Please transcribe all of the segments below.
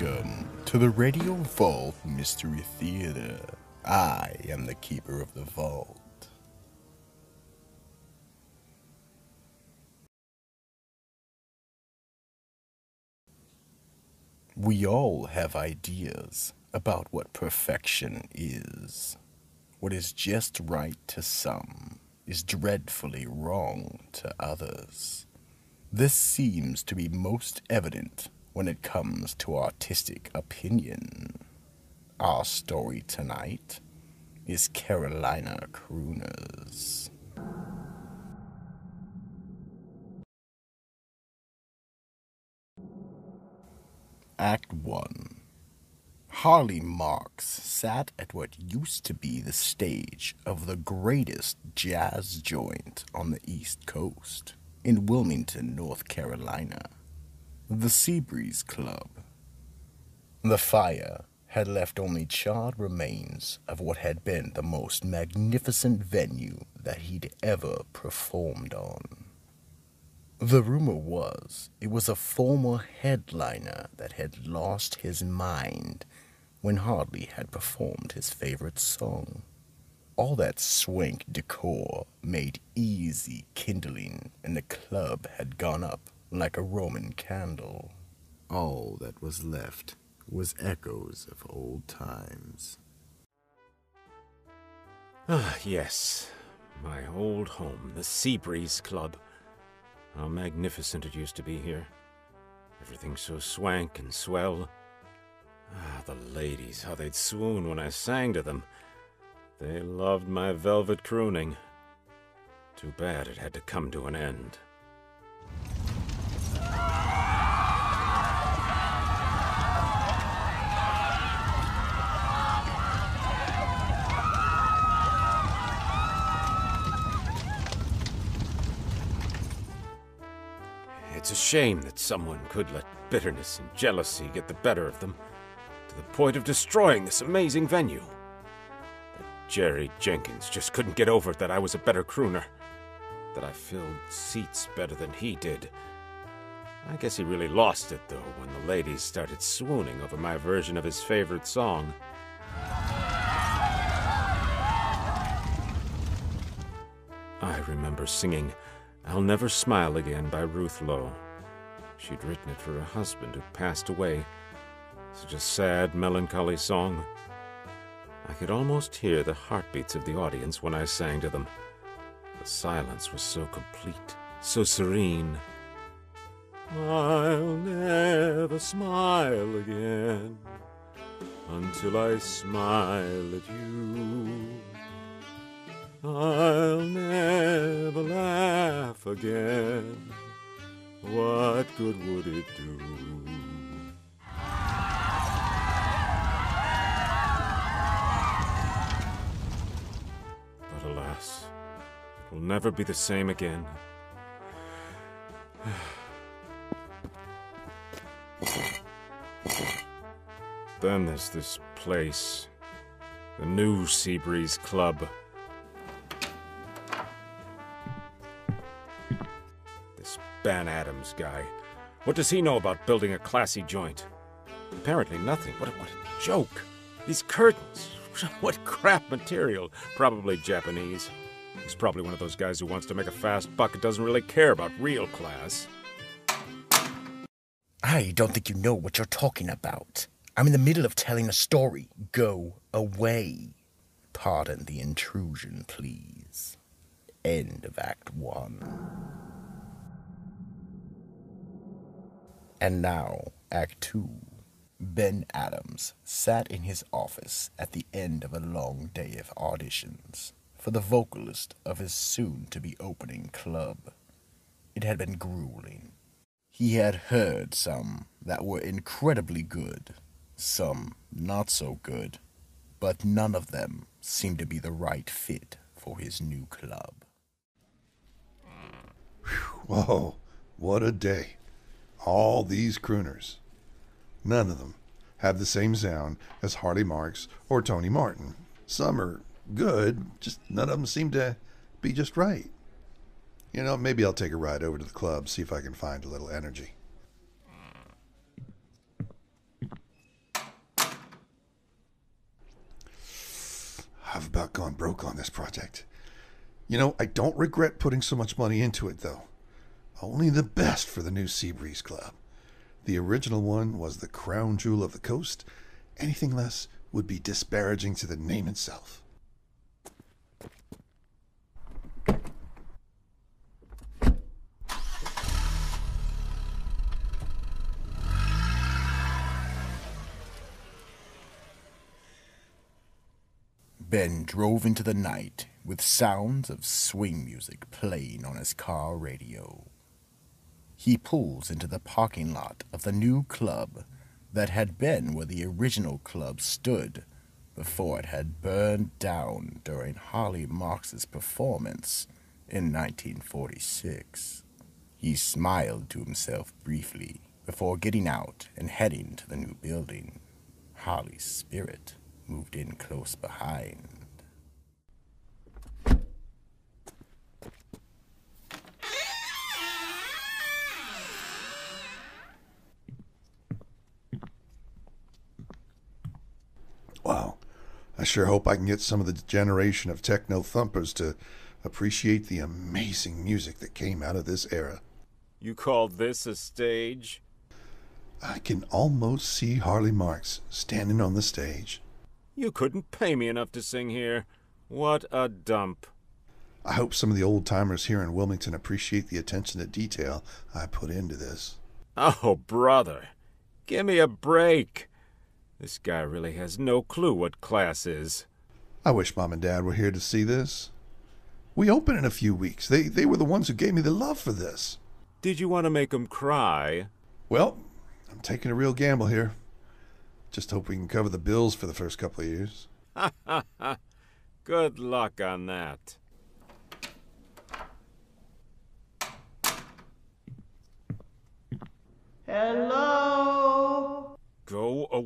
Welcome to the Radio Vault Mystery Theater. I am the keeper of the vault. We all have ideas about what perfection is. What is just right to some is dreadfully wrong to others. This seems to be most evident when it comes to artistic opinion. Our story tonight is Carolina Crooners. Act 1 Harley Marks sat at what used to be the stage of the greatest jazz joint on the East Coast, in Wilmington, North Carolina, the Seabreeze Club. The fire had left only charred remains of what had been the most magnificent venue that he'd ever performed on. The rumor was it was a former headliner that had lost his mind when Harley had performed his favorite song. All that swank decor made easy kindling, and the club had gone up like a Roman candle. All that was left was echoes of old times. Ah, yes. My old home, the Seabreeze Club. How magnificent it used to be here. Everything so swank and swell. Ah, the ladies, how they'd swoon when I sang to them. They loved my velvet crooning. Too bad it had to come to an end. Shame that someone could let bitterness and jealousy get the better of them to the point of destroying this amazing venue. That Jerry Jenkins just couldn't get over that I was a better crooner, that I filled seats better than he did. I guess he really lost it, though, when the ladies started swooning over my version of his favorite song. I remember singing I'll Never Smile Again by Ruth Lowe. She'd written it for a husband who passed away. Such a sad, melancholy song. I could almost hear the heartbeats of the audience when I sang to them. The silence was so complete, so serene. I'll never smile again until I smile at you. I'll never laugh again. What good would it do? But alas, it will never be the same again. then there's this place, the new Seabreeze Club. Ben Adams guy. What does he know about building a classy joint? Apparently nothing. What a, what a joke. These curtains. What crap material. Probably Japanese. He's probably one of those guys who wants to make a fast buck and doesn't really care about real class. I don't think you know what you're talking about. I'm in the middle of telling a story. Go away. Pardon the intrusion, please. End of Act One. And now, Act Two. Ben Adams sat in his office at the end of a long day of auditions for the vocalist of his soon to be opening club. It had been grueling. He had heard some that were incredibly good, some not so good, but none of them seemed to be the right fit for his new club. Whoa, what a day. All these crooners, none of them have the same sound as Harley Marks or Tony Martin. Some are good, just none of them seem to be just right. You know, maybe I'll take a ride over to the club, see if I can find a little energy. I've about gone broke on this project. You know, I don't regret putting so much money into it, though. Only the best for the new Seabreeze Club. The original one was the crown jewel of the coast. Anything less would be disparaging to the name itself. Ben drove into the night with sounds of swing music playing on his car radio. He pulls into the parking lot of the new club that had been where the original club stood before it had burned down during Harley Marks's performance in 1946. He smiled to himself briefly before getting out and heading to the new building. Harley's spirit moved in close behind. Wow. I sure hope I can get some of the generation of techno thumpers to appreciate the amazing music that came out of this era. You call this a stage? I can almost see Harley Marks standing on the stage. You couldn't pay me enough to sing here. What a dump. I hope some of the old timers here in Wilmington appreciate the attention to detail I put into this. Oh, brother. Give me a break. This guy really has no clue what class is. I wish Mom and Dad were here to see this. We open in a few weeks. They, they were the ones who gave me the love for this. Did you want to make 'em cry? Well, I'm taking a real gamble here. Just hope we can cover the bills for the first couple of years. Ha ha ha. Good luck on that. Hello?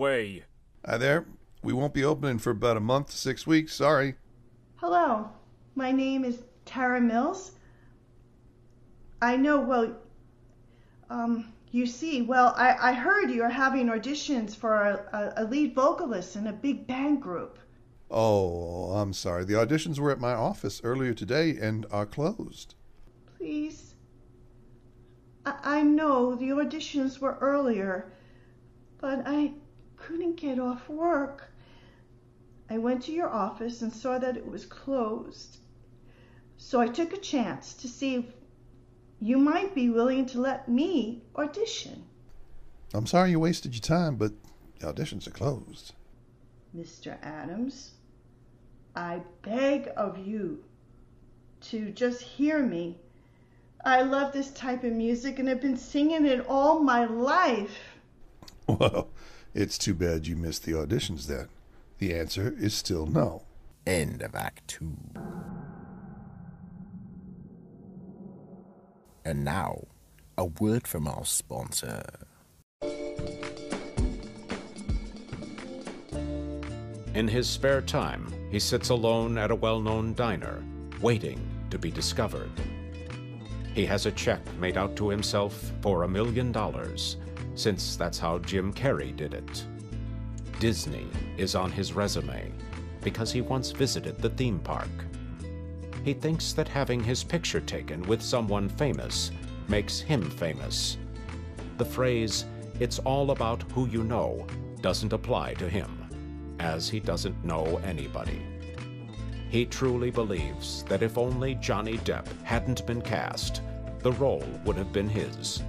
Go away. Hi there. We won't be opening for about a month six weeks. Sorry. Hello. My name is Tara Mills. I know, well, um, you see, well, I, I heard you're having auditions for a, a, a lead vocalist in a big band group. Oh, I'm sorry. The auditions were at my office earlier today and are closed. Please. I, I know the auditions were earlier, but I couldn't get off work. I went to your office and saw that it was closed. So I took a chance to see if you might be willing to let me audition. I'm sorry you wasted your time, but the auditions are closed. Mr. Adams, I beg of you to just hear me. I love this type of music and have been singing it all my life. Well, it's too bad you missed the auditions then. The answer is still no. End of Act 2. And now, a word from our sponsor. In his spare time, he sits alone at a well known diner, waiting to be discovered. He has a check made out to himself for a million dollars, since that's how Jim Carrey did it. Disney is on his resume because he once visited the theme park. He thinks that having his picture taken with someone famous makes him famous. The phrase, it's all about who you know, doesn't apply to him, as he doesn't know anybody. He truly believes that if only Johnny Depp hadn't been cast, the role would have been his.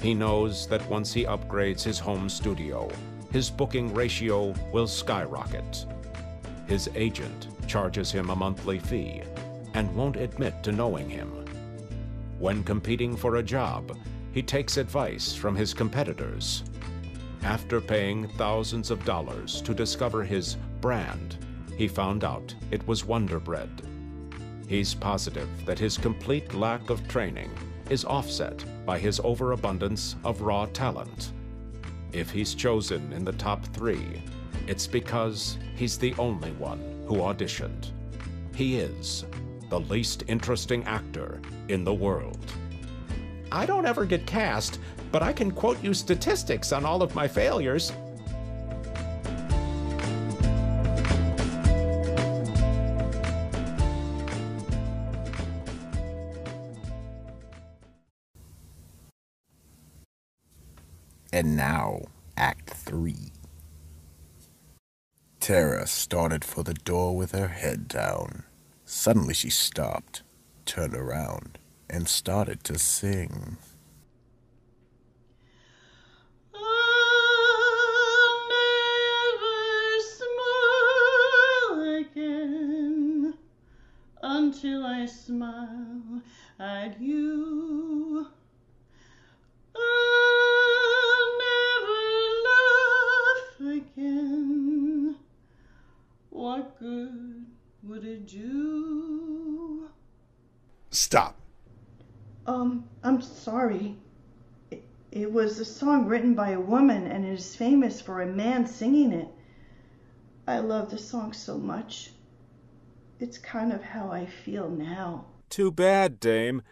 He knows that once he upgrades his home studio, his booking ratio will skyrocket. His agent charges him a monthly fee and won't admit to knowing him. When competing for a job, he takes advice from his competitors. After paying thousands of dollars to discover his brand, he found out it was Wonder Bread. He's positive that his complete lack of training is offset by his overabundance of raw talent. If he's chosen in the top three, it's because he's the only one who auditioned. He is the least interesting actor in the world. I don't ever get cast, but I can quote you statistics on all of my failures. And now, Act 3. Tara started for the door with her head down. Suddenly she stopped, turned around, and started to sing. until I smile at you. Song written by a woman and it is famous for a man singing it. I love the song so much. It's kind of how I feel now. Too bad, Dame.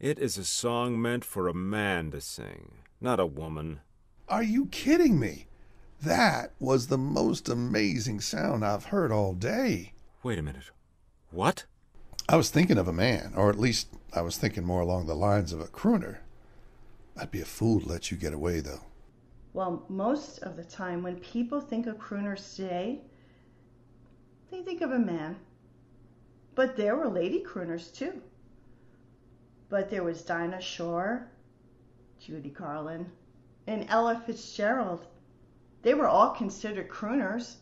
It is a song meant for a man to sing, not a woman. Are you kidding me? That was the most amazing sound I've heard all day. Wait a minute. What? I was thinking of a man, or at least I was thinking more along the lines of a crooner. I'd be a fool to let you get away, though. Well, most of the time, when people think of crooners today, they think of a man. But there were lady crooners too. But there was Dinah Shore, Judy Garland, and Ella Fitzgerald. They were all considered crooners.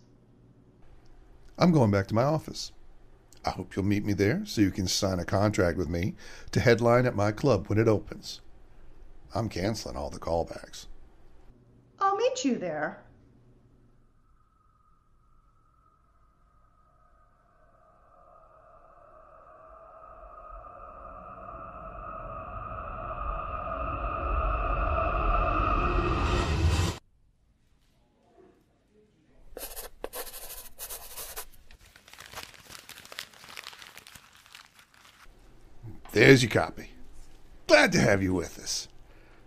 I'm going back to my office. I hope you'll meet me there so you can sign a contract with me to headline at my club when it opens. I'm canceling all the callbacks. I'll meet you there. There's your copy. Glad to have you with us.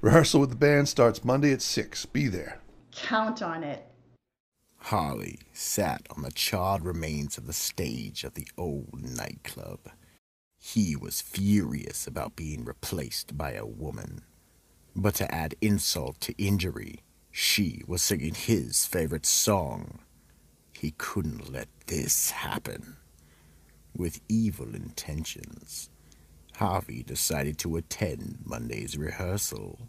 Rehearsal with the band starts Monday at 6. Be there. Count on it. Harley sat on the charred remains of the stage of the old nightclub. He was furious about being replaced by a woman. But to add insult to injury, she was singing his favorite song. He couldn't let this happen. With evil intentions, Harvey decided to attend Monday's rehearsal.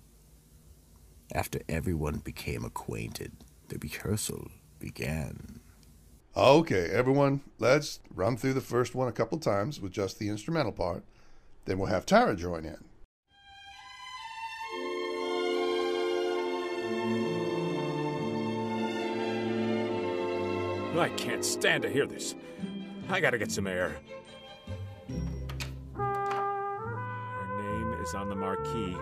After everyone became acquainted, the rehearsal began. Okay, everyone, let's run through the first one a couple times with just the instrumental part. Then we'll have Tara join in. I can't stand to hear this. I gotta get some air. Her name is on the marquee.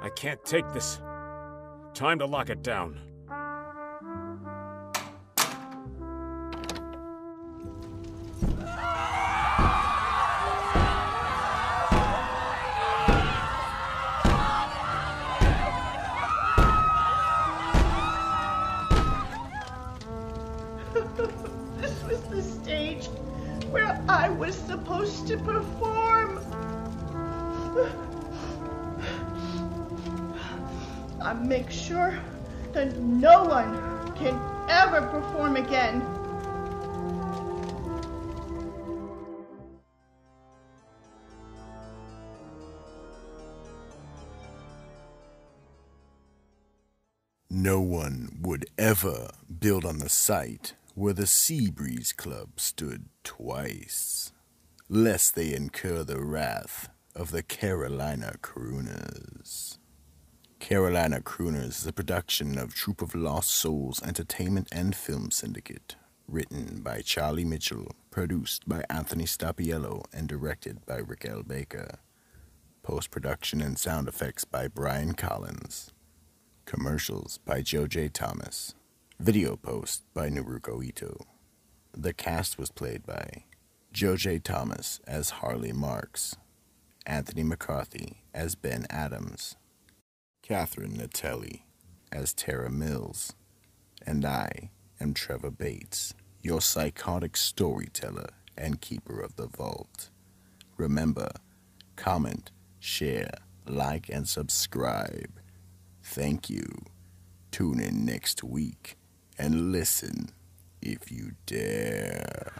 I can't take this. Time to lock it down. this was the stage where I was supposed to perform. I make sure that no one can ever perform again. No one would ever build on the site where the Sea Breeze Club stood twice, lest they incur the wrath of the Carolina Crooners. Carolina Crooners is a production of Troop of Lost Souls Entertainment and Film Syndicate, written by Charlie Mitchell, produced by Anthony Stapiello, and directed by Rick L. Baker. Post production and sound effects by Brian Collins. Commercials by Joe J. Thomas. Video post by Naruko Ito. The cast was played by Joe J. Thomas as Harley Marks, Anthony McCarthy as Ben Adams, Catherine Natelli as Tara Mills, and I am Trevor Bates, your psychotic storyteller and keeper of the vault. Remember, comment, share, like, and subscribe. Thank you, Tune in next week and listen if you dare.